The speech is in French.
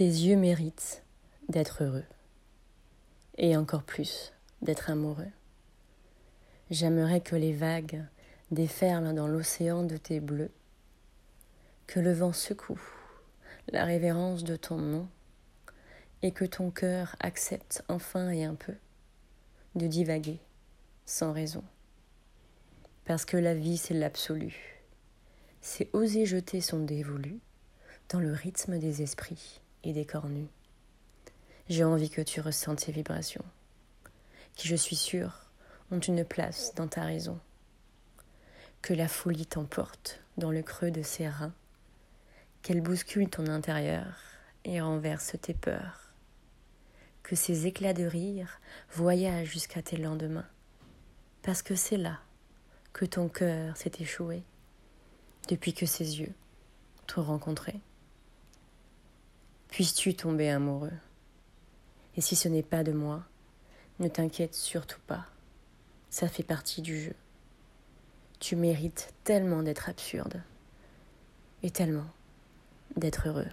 Tes yeux méritent d'être heureux, et encore plus d'être amoureux. J'aimerais que les vagues déferlent dans l'océan de tes bleus, que le vent secoue la révérence de ton nom, et que ton cœur accepte enfin et un peu de divaguer sans raison. Parce que la vie, c'est l'absolu. C'est oser jeter son dévolu dans le rythme des esprits et des corps. J'ai envie que tu ressentes ces vibrations, qui, je suis sûre, ont une place dans ta raison. Que la folie t'emporte dans le creux de ses reins, qu'elle bouscule ton intérieur et renverse tes peurs. Que ces éclats de rire voyagent jusqu'à tes lendemains, parce que c'est là que ton cœur s'est échoué depuis que ses yeux t'ont rencontré. Puisses-tu tomber amoureux? Et si ce n'est pas de moi, ne t'inquiète surtout pas, ça fait partie du jeu. Tu mérites tellement d'être absurde et tellement d'être heureux.